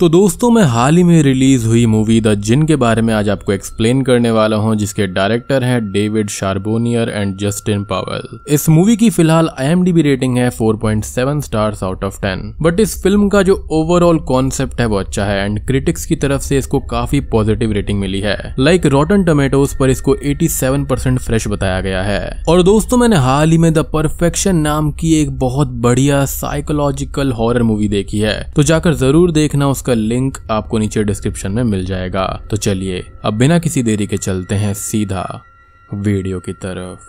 तो दोस्तों, मैं हाल ही में रिलीज़ हुई मूवी द जिन के बारे में आज आपको एक्सप्लेन करने वाला हूँ, जिसके डायरेक्टर हैं David Charbonnier and Justin Powell. इस मूवी की फ़िलहाल आईएमडीबी रेटिंग है 4.7 स्टार्स आउट ऑफ़ 10 बट इस फ़िल्म का जो ओवरऑल कॉन्सेप्ट है, वो अच्छा है एंड क्रिटिक्स की तरफ़ से इसको काफ़ी पॉजिटिव रेटिंग मिली है। लाइक रोटन टोमेटोज पर इसको 87% फ्रेश बताया गया है। और दोस्तों, मैंने हाल ही में द परफेक्शन नाम की एक बहुत बढ़िया साइकोलॉजिकल हॉरर मूवी देखी है। तो जाकर ज़रूर देखना उसका उसका लिंक आपको नीचे डिस्क्रिप्शन में मिल जाएगा। तो चलिए, अब बिना किसी देरी के चलते हैं सीधा वीडियो की तरफ़।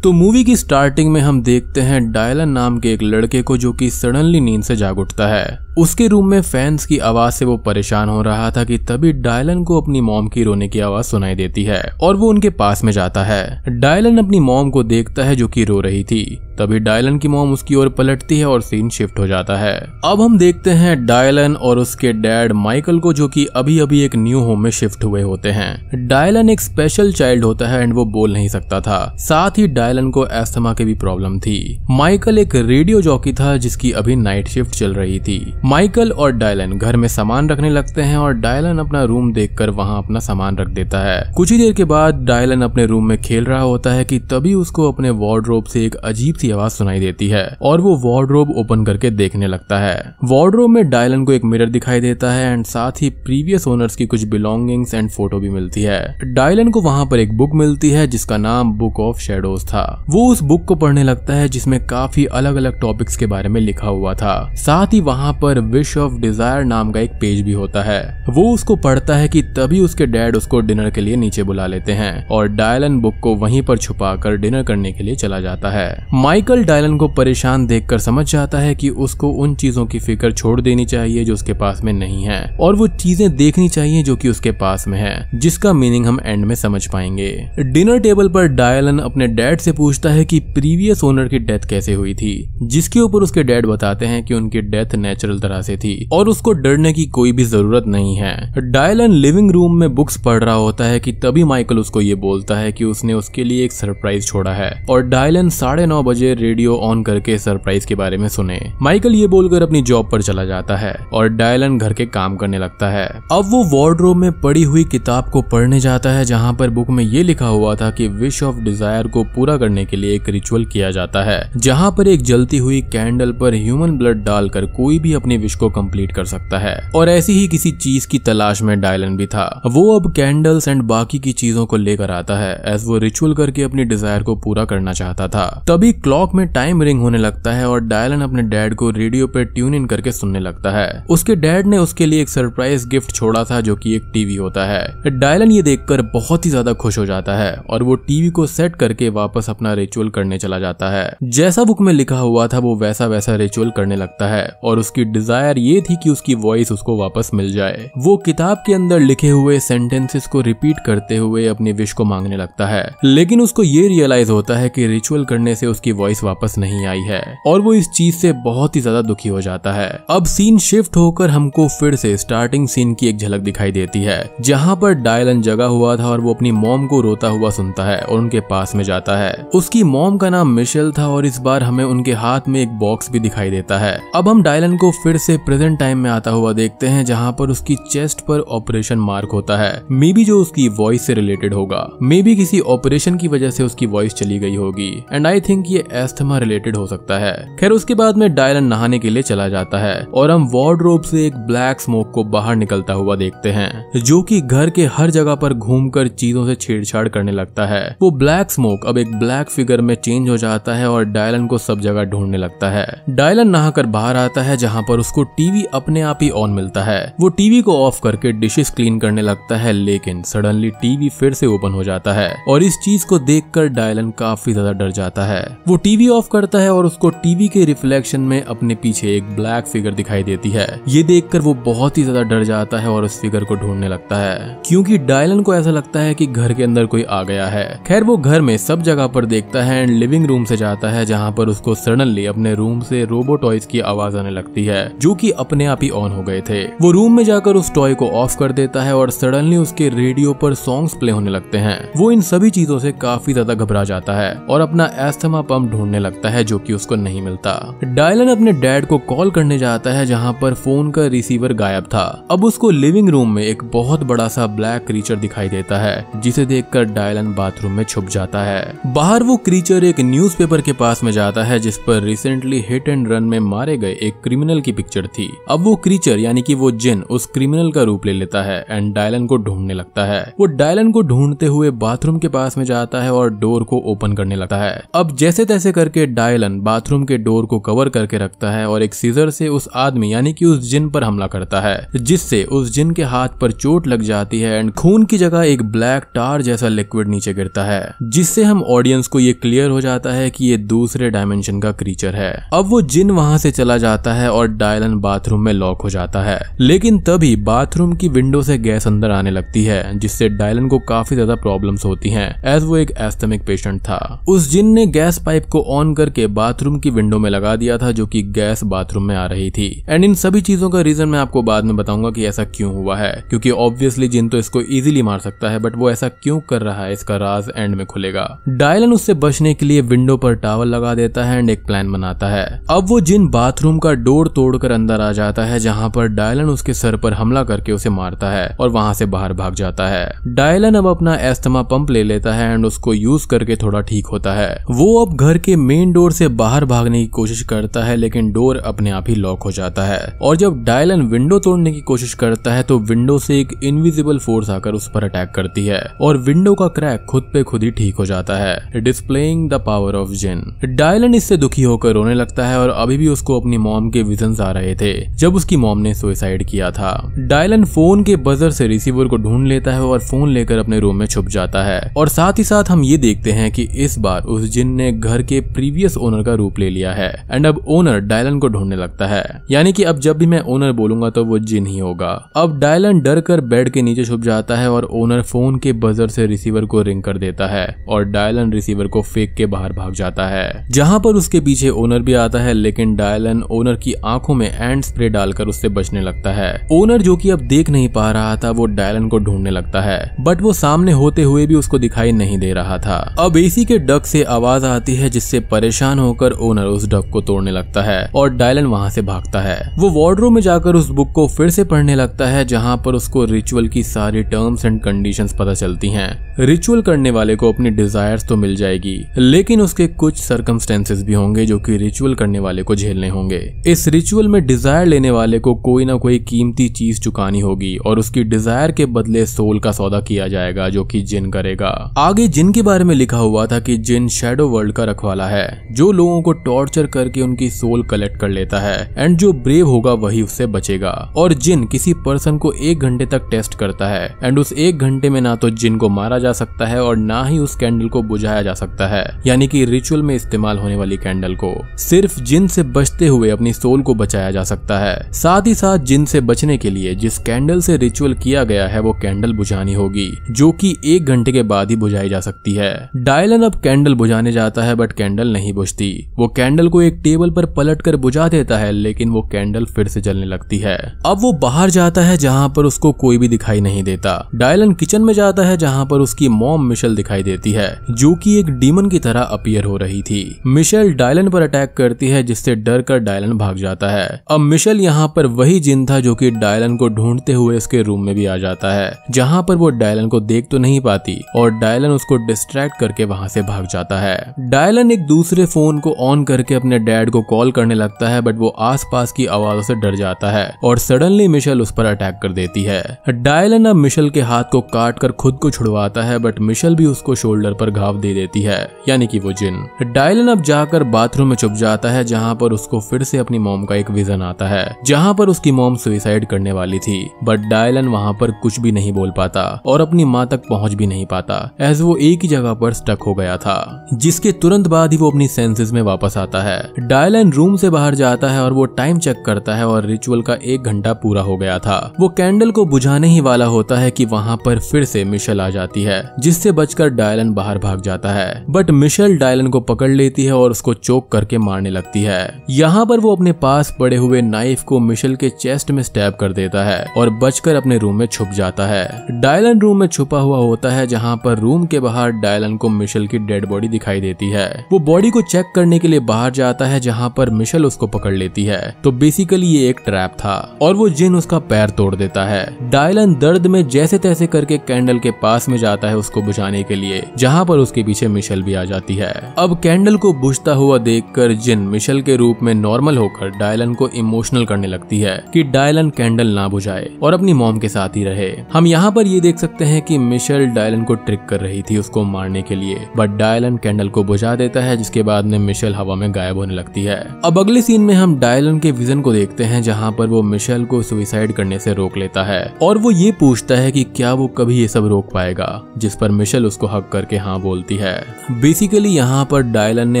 तो मूवी की स्टार्टिंग में हम देखते हैं डायलन नाम के एक लड़के को जो कि सडनली नींद से जाग उठता है। उसके रूम में फैंस की आवाज़ से वो परेशान हो रहा था कि तभी डायलन को अपनी मॉम की रोने की आवाज़ सुनाई देती है और वो उनके पास में जाता है। डायलन अपनी मॉम को देखता है जो कि रो रही थी। तभी डायलन की मॉम उसकी ओर पलटती है और सीन शिफ्ट हो जाता है। अब हम देखते हैं डायलन और उसके डैड माइकल को जो कि अभी अभी एक न्यू होम में शिफ्ट हुए होते हैं। डायलन एक स्पेशल चाइल्ड होता है एंड वो बोल नहीं सकता था। साथ ही डायलन को एस्थमा की भी प्रॉब्लम थी। माइकल एक रेडियो जॉकी था जिसकी अभी नाइट शिफ्ट चल रही थी। माइकल और डायलन घर में सामान रखने लगते हैं और डायलन अपना रूम देखकर वहाँ अपना सामान रख देता है। कुछ ही देर के बाद डायलन अपने रूम में खेल रहा होता है कि तभी उसको अपने वार्ड्रोब से एक अजीब सी आवाज़ सुनाई देती है और वो वार्ड्रोब ओपन करके देखने लगता है। वार्ड्रोब में डायलन को एक मिरर दिखाई देता है एंड साथ ही प्रीवियस ओनर्स की कुछ बिलोंगिंग्स एंड फ़ोटो भी मिलती है। डायलन को वहाँ पर एक बुक मिलती है जिसका नाम बुक ऑफ़ शेडोज था। वो उस बुक को पढ़ने लगता है जिसमें काफ़ी अलग अलग टॉपिक्स के बारे में लिखा हुआ था। साथ ही वहाँ पर विश ऑफ़ डिज़ायर नाम का एक पेज भी होता है। वो उसको पढ़ता है कि तभी उसके डैड उसको डिनर के लिए नीचे बुला लेते हैं और डायलन बुक को वहीं पर छुपा कर डिनर करने के लिए चला जाता है। माइकल डायलन को परेशान देखकर समझ जाता है कि उसको उन चीज़ों की फ़िक्र छोड़ देनी चाहिए जो उसके पास में नहीं है और वो चीज़ें देखनी चाहिए जो कि उसके पास में है, जिसका मीनिंग हम एंड में समझ पाएँगे। डिनर टेबल पर डायलन अपने डैड से पूछता है कि प्रीवियस ओनर की डेथ कैसे हुई थी, जिसके ऊपर उसके डैड बताते हैं कि उनकी डेथ नेचुरल तरह से थी और उसको डरने की कोई भी ज़रूरत नहीं है। डायलन लिविंग रूम में बुक्स पढ़ रहा होता है कि तभी माइकल उसको ये बोलता है कि उसने उसके लिए एक सरप्राइज़ छोड़ा है और डायलन साढ़े नौ बजे रेडियो ऑन करके सरप्राइज़ के बारे में सुने। माइकल ये बोलकर अपनी जॉब पर चला जाता है और डायलन घर के काम करने लगता है। अब वो वार्ड्रोब में पड़ी हुई किताब को पढ़ने जाता है, जहाँ पर बुक में ये लिखा हुआ था कि विश ऑफ़ डिज़ायर को पूरा करने के लिए एक रिचुअल किया जाता है, जहाँ पर एक जलती हुई कैंडल पर ह्यूमन ब्लड डालकर कोई भी अपनी विश को कंप्लीट कर सकता है। और ऐसी ही किसी चीज़ की तलाश में डायलन भी था। वो अब कैंडल्स एंड बाकी की चीज़ों को लेकर आता है एज वो रिचुअल करके अपनी डिज़ायर को पूरा करना चाहता था। तभी क्लॉक में टाइम रिंग होने लगता है और डायलन अपने डैड को रेडियो पर ट्यून इन करके सुनने लगता है। उसके डैड ने उसके लिए एक सरप्राइज़ गिफ्ट छोड़ा था, जो कि एक टीवी होता है। डायलन ये देखकर बहुत ही ज़्यादा खुश हो जाता है और वो टीवी को सेट करके वापस अपना रिचुअल करने चला जाता है। जैसा बुक में लिखा हुआ था, वो वैसा वैसा रिचुअल करने लगता है और उसकी डिज़ायर ये थी कि उसकी वॉइस उसको वापस मिल जाए। वो किताब के अंदर लिखे हुए सेंटेंसेस को रिपीट करते हुए अपनी विश को मांगने लगता है। लेकिन उसको ये रियलाइज़ होता है कि रिचुअल करने से उसकी वॉइस वापस नहीं आई है। और वो इस चीज़ से बहुत ही ज़्यादा दुखी हो जाता है। अब सीन शिफ्ट होकर हमको फिर से स्टार्टिंग सीन की एक झलक दिखाई देती है, जहाँ पर डायलन जगा हुआ था और वो अपनी मॉम को रोता हुआ सुनता है और उनके पास में जाता है। उसकी मॉम का नाम मिशेल था और इस बार हमें उनके हाथ में एक बॉक्स भी दिखाई देता है। अब हम डायलन को फिर से प्रेजेंट टाइम में आता हुआ देखते हैं, जहाँ पर उसकी चेस्ट पर ऑपरेशन मार्क होता है। मे बी जो उसकी वॉइस से रिलेटेड होगा। मे बी किसी ऑपरेशन की वजह से उसकी वॉइस चली गई होगी। एंड आई थिंक ये एस्थमा रिलेटेड हो सकता है। खैर, उसके बाद में डायलन नहाने के लिए चला जाता है। और हम वार्डरोब से एक ब्लैक स्मोक को बाहर निकलता हुआ देखते हैं, जो कि घर के हर जगह पर घूमकर चीज़ों से छेड़छाड़ करने लगता है। वो ब्लैक स्मोक अब एक ब्लैक फिगर में चेंज हो जाता है और डायलन को सब जगह ढूँढने लगता है। डायलन नहाकर बाहर आता है, जहाँ पर उसको टीवी अपने आप ही ऑन मिलता है। वो टीवी को ऑफ़ करके डिशेस क्लीन करने लगता है, लेकिन सडनली टीवी फिर से ओपन हो जाता है और इस चीज़ को देखकर डायलन काफ़ी ज़्यादा डर जाता है। वो टीवी ऑफ़ करता है और उसको टीवी के रिफ्लेक्शन में अपने पीछे एक ब्लैक फिगर दिखाई देती है। ये देखकर वो बहुत ही ज़्यादा डर जाता है और उस फिगर को ढूँढने लगता है, क्योंकि डायलन को ऐसा लगता है कि घर के अंदर कोई आ गया है। खैर, वो घर में सब जगह पर देखता है एंड लिविंग रूम से जाता है, जहाँ पर उसको सडनली अपने रूम से रोबो टॉयज की आवाज़ आने लगती है। जो कि अपने आप ही ऑन हो गए थे। वो रूम में जाकर उस टॉय को ऑफ़ कर देता है और सडनली उसके रेडियो पर सॉन्ग्स प्ले होने लगते हैं। वो इन सभी चीज़ों से काफ़ी ज़्यादा घबरा जाता है और अपना एस्थमा पंप ढूँढने लगता है जो कि उसको नहीं मिलता। डायलन अपने डैड को कॉल करने जाता है जहाँ पर फ़ोन का रिसीवर गायब था। अब उसको लिविंग रूम में एक बहुत बड़ा सा ब्लैक क्रीचर दिखाई देता है, जिसे देखकर डायलन बाथरूम में छुप जाता है। बाहर वो क्रीचर एक न्यूज़पेपर के पास में जाता है, जिस पर रिसेंटली हिट एंड रन में मारे गए एक क्रिमिनल की पिक्चर थी। अब वो क्रीचर यानी कि वो जिन उस क्रिमिनल का रूप ले लेता है एंड डायलन को ढूँढने लगता है। वो डायलन को ढूंढते हुए बाथरूम के पास में जाता है और डोर को ओपन करने लगता है। अब जैसे तैसे करके डायलन बाथरूम के डोर को कवर करके रखता है और एक सीजर से उस आदमी, यानी कि उस जिन पर हमला करता है, जिससे उस जिन के हाथ पर चोट लग जाती है एंड खून की जगह एक ब्लैक टार जैसा लिक्विड नीचे गिरता है, जिससे हम ऑडियंस को ये क्लियर हो जाता है कि ये दूसरे डायमेंशन का क्रीचर है। अब वो जिन वहाँ से चला जाता है और डायलन बाथरूम में लॉक हो जाता है। लेकिन तभी बाथरूम की विंडो से गैस अंदर आने लगती है, जिससे डायलन को काफ़ी ज़्यादा प्रॉब्लम्स होती हैं एज वो एक एस्थमिक पेशेंट था। उस जिन ने गैस पाइप को ऑन करके बाथरूम की विंडो में लगा दिया था, जो कि गैस बाथरूम में आ रही थी। एंड इन सभी चीज़ों का रीजन मैं आपको बाद में बताऊँगा की ऐसा क्यों हुआ है, क्योंकि ऑब्वियसली जिन तो इसको इजिली मार सकता है बट वो ऐसा क्यों कर रहा है, इसका राज एंड में खुलेगा। डायलन उससे बचने के लिए विंडो पर टावल लगा देता है एंड एक प्लान बनाता है। अब वो जिन बाथरूम का डोर तोड़कर अंदर आ जाता है, जहाँ पर डायलन उसके सर पर हमला करके उसे मारता है और वहाँ से बाहर भाग जाता है। डायलन अब अपना एस्थमा पंप ले लेता है एंड उसको यूज़ करके थोड़ा ठीक होता है। वो अब घर के मेन डोर से बाहर भागने की कोशिश करता है, लेकिन डोर अपने आप ही लॉक हो जाता है। और जब डायलन विंडो तोड़ने की कोशिश करता है तो विंडो से एक इनविजिबल फोर्स आकर उस पर अटैक करती है और विंडो का क्रैक खुद पे खुद ही ठीक हो जाता है displaying the power of djinn Dylan इससे दुखी होकर रोने लगता है और अभी भी उसको अपनी मॉम के विजन आ रहे थे, जब उसकी मॉम ने सुसाइड किया था। डायलन फ़ोन के बजर से रिसीवर को ढूंढ लेता है और फ़ोन लेकर अपने रूम में छुप जाता है। और साथ ही साथ हम ये देखते हैं कि इस बार उस जिन ने घर के प्रीवियस ओनर का रूप ले लिया है, एंड अब ओनर डायलन को ढूँढने लगता है। यानी कि अब जब भी मैं ओनर बोलूँगा तो वो जिन ही होगा। अब डायलन डर कर बेड के नीचे छुप जाता है और ओनर फ़ोन के बजर से रिसीवर को रिंग कर देता है, और डायलन रिसीवर को फेंक के बाहर भाग जाता है। जहाँ पर उसके पीछे ओनर भी आता है, लेकिन डायलन ओनर की आँखों में एंड स्प्रे डालकर उससे बचने लगता है। ओनर जो कि अब देख नहीं पा रहा था, वो डायलन को ढूँढने लगता है। बट वो सामने होते हुए भी उसको दिखाई नहीं दे रहा था। अब एसी के डक से आवाज़ आती है, जिससे परेशान होकर ओनर उस डक को तोड़ने लगता है और डायलन वहाँ से भागता है। वो वार्डरोब में जाकर उस बुक को फिर से पढ़ने लगता है, जहाँ पर उसको रिचुअल की सारी टर्म्स एंड कंडीशंस पता चलती हैं। रिचुअल करने वाले को अपनी डिजायर्स तो मिल जाएगी, लेकिन उसके कुछ सर्कमस्टेंसेस भी होंगे जो कि रिचुअल करने वाले को झेलने होंगे। इस रिचुअल में डिज़ायर लेने वाले को कोई ना कोई कीमती चीज़ चुकानी होगी और उसकी डिज़ायर के बदले सोल का सौदा किया जाएगा, जो कि जिन करेगा। आगे जिन के बारे में लिखा हुआ था कि जिन शेडो वर्ल्ड का रखवाला है, जो लोगों को टॉर्चर करके उनकी सोल कलेक्ट कर लेता है एंड जो ब्रेव होगा वही उससे बचेगा। और जिन किसी पर्सन को एक घंटे तक टेस्ट करता है एंड उस एक घंटे में ना तो जिन को मारा जा सकता है और ना ही उस कैंडल को बुझाया जा सकता है, यानी कि रिचुअल में इस्तेमाल होने वाली कैंडल को। सिर्फ़ जिन से बचते हुए अपनी सोल को बचाया जा सकता है। साथ ही साथ जिन से बचने के लिए जिस कैंडल से रिचुअल किया गया है, वो कैंडल बुझानी होगी, जो कि एक घंटे के बाद ही बुझाई जा सकती है। डायलन अब कैंडल बुझाने जाता है बट कैंडल नहीं बुझती। वो कैंडल को एक टेबल पर पलट कर बुझा देता है, लेकिन वो कैंडल फिर से जलने लगती है। अब वो बाहर जाता है, जहाँ पर उसको कोई भी दिखाई नहीं देता। डायलन किचन में जाता है, जहाँ पर उसकी मॉम मिशेल दिखाई देती है, जो कि एक डीमन की तरह अपियर हो रही थी। मिशेल डायलन पर अटैक करती है, जिससे डर कर डायलन भाग जाता है। अब मिशेल यहाँ पर वही जिन था जो कि डायलन को ढूंढते हुए उसके रूम में भी आ जाता है, जहाँ पर वो डायलन को देख तो नहीं पाती और डायलन उसको डिस्ट्रैक्ट करके वहाँ से भाग जाता है। डायलन एक दूसरे फ़ोन को ऑन करके अपने डैड को कॉल करने लगता है बट वो आसपास की आवाजों से डर जाता है और सडनली मिशेल उस पर अटैक कर देती है। डायलन अब मिशेल के हाथ को काट कर खुद को छुड़वाता है बट मिशेल भी उसको शोल्डर पर घाव दे देती है, यानी कि वो जिन। डायलन अब जाकर बाथरूम में छुप जाता है, जहाँ पर उसको फिर से अपनी मोम का एक विजन आता है, जहाँ पर उसकी मोम सुइसाइड करने वाली थी बट डायलन वहाँ पर कुछ भी नहीं बोल पाता और अपनी माँ तक पहुँच भी नहीं पाता एज वो एक ही जगह पर स्टक हो गया था, जिसके तुरंत बाद ही वो अपनी सेंसेस में वापस आता है। डायलन रूम से बाहर जाता है और वो टाइम चेक करता है और रिचुअल का एक घंटा पूरा हो गया था। वो कैंडल को बुझाने ही वाला होता है कि वहाँ पर फिर से मिशेल आ जाती है, जिससे बचकर डायलन बाहर भाग जाता है। बट मिशेल डायलन को पकड़ लेती है और उसको चोक करके मारने लगती है। यहाँ पर वो अपने पास पड़े हुए नाइफ को मिशेल के चेस्ट में स्टैब कर देता है और बचकर अपने रूम में छुप जाता है। डायलन रूम में छुपा हुआ होता है, जहाँ पर रूम के बाहर डायलन को मिशेल की डेड बॉडी दिखाई देती है। वो बॉडी को चेक करने के लिए बाहर जाता है, जहाँ पर मिशेल उसको पकड़ लेती है। तो बेसिकली ये एक ट्रैप था और वो जिन उसका पैर तोड़ देता है। डायलन दर्द में जैसे तैसे करके कैंडल के पास में जाता है उसको बुझाने के लिए, जहाँ पर उसके पीछे मिशेल भी आ जाती है। अब कैंडल को बुझता हुआ देखकर जिन मिशेल के रूप में नॉर्मल होकर डायलन को इमोशनल करने लगती है कि डायलन कैंडल ना बुझाए और अपनी मॉम के साथ ही रहे। हम यहाँ पर ये देख सकते हैं कि मिशेल डायलन को ट्रिक कर रही थी उसको मारने के लिए, बट डायलन कैंडल को बुझा देता है, जिसके बाद में मिशेल हवा में गायब होने लगती है। अब अगले सीन में हम डायलन के विजन को देखते हैं, जहाँ पर वो मिशेल को सुइसाइड करने से रोक लेता है, और वो ये पूछता है कि क्या वो कभी ये सब रोक पाएगा, जिस पर मिशेल उसको हक करके हाँ बोलती है। बेसिकली यहाँ पर डायलन ने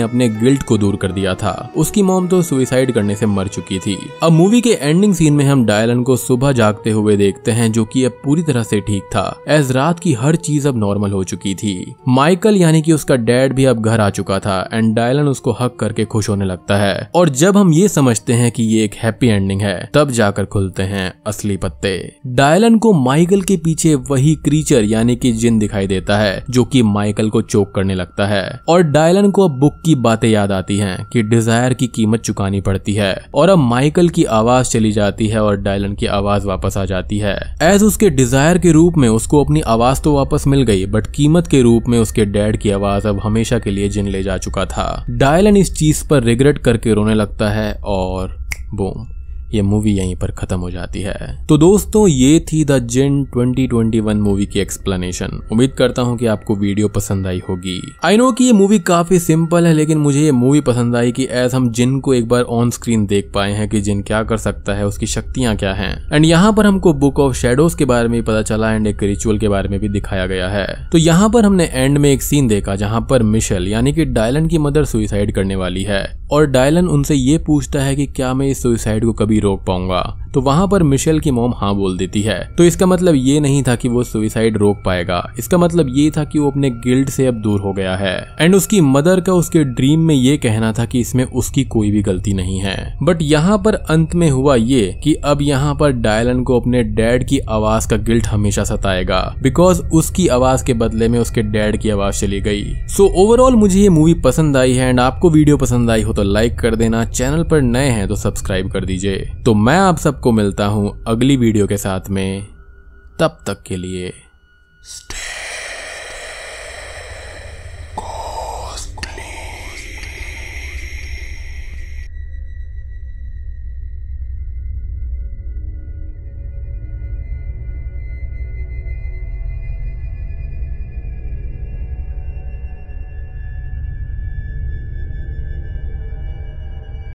अपने गिल्ट को दूर कर दिया था। उसकी मोम तो सुइसाइड करने से मर चुकी थी। अब मूवी के एंडिंग सीन में हम डायलन को सुबह जागते हुए देखते हैं, जो कि अब पूरी तरह से ठीक था। एज रात की हर चीज़ अब नॉर्मल हो चुकी थी। माइकल यानी कि उसका डैड भी अब घर आ चुका था एंड डायलन उसको हक करके खुश होने लगता है। और जब हम ये समझते हैं कि ये एक हैप्पी एंडिंग है, तब जाकर खुलते हैं असली पत्ते। डायलन को माइकल के पीछे वही क्रीचर यानी कि जिन दिखाई देता है, जो कि माइकल को चोक करने लगता है। और डायलन को अब बुक की बातें याद आती हैं, कि डिज़ायर की कीमत चुकानी पड़ती है। और अब माइकल की आवाज़ चली जाती है और डायलन की आवाज़ वापस आ जाती है। एज उसके डिज़ायर के रूप में उसको अपनी आवाज़ तो वापस मिल गई बट कीमत के रूप में उसके डैड की आवाज़ अब हमेशा के लिए जिन ले जा चुका था। डायलन इस चीज़ पर रिग्रेट करके रोने लगता है और बूम ये मूवी यहीं पर खत्म हो जाती है। तो दोस्तों, ये थी द जिन 2021 मूवी की एक्सप्लेनेशन उम्मीद करता हूँ कि आपको वीडियो पसंद आई होगी। आई नो कि ये मूवी काफ़ी सिंपल है, लेकिन मुझे ये मूवी पसंद आई कि एज हम जिन को एक बार ऑन स्क्रीन देख पाए हैं कि जिन क्या कर सकता है, उसकी शक्तियाँ क्या है। एंड यहाँ पर हमको बुक ऑफ़ शेडोज के बारे में पता चला एंड एक रिचुअल के बारे में भी दिखाया गया है। तो यहाँ पर हमने एंड में एक सीन देखा जहाँ पर मिशेल यानी कि डायलन की मदर सुइसाइड करने वाली है। और डायलन उनसे ये पूछता है कि क्या मैं इस सुइसाइड को कभी रोक पाऊँगा? तो वहाँ पर मिशेल की मोम हाँ बोल देती है। तो इसका मतलब ये नहीं था कि वो सुइसाइड रोक पाएगा। इसका मतलब ये था कि वो अपने गिल्ड से अब दूर हो गया है। एंड उसकी मदर का उसके ड्रीम में ये कहना था कि इसमें उसकी कोई भी गलती नहीं है। बट यहाँ पर अंत में हुआ ये कि अब यहाँ पर डायलन को अपने डैड की आवाज़ का गिल्ट हमेशा सताएगा। बिकॉज़ उसकी आवाज़ के बदले में उसके डैड की आवाज़ चली गई। सो so, ओवरऑल मुझे ये मूवी पसंद आई है एंड आपको वीडियो पसंद आई हो तो लाइक कर देना। चैनल पर नए हैं तो सब्सक्राइब कर दीजिए। तो मैं आप सबको मिलता हूँ अगली वीडियो के साथ में। तब तक के लिए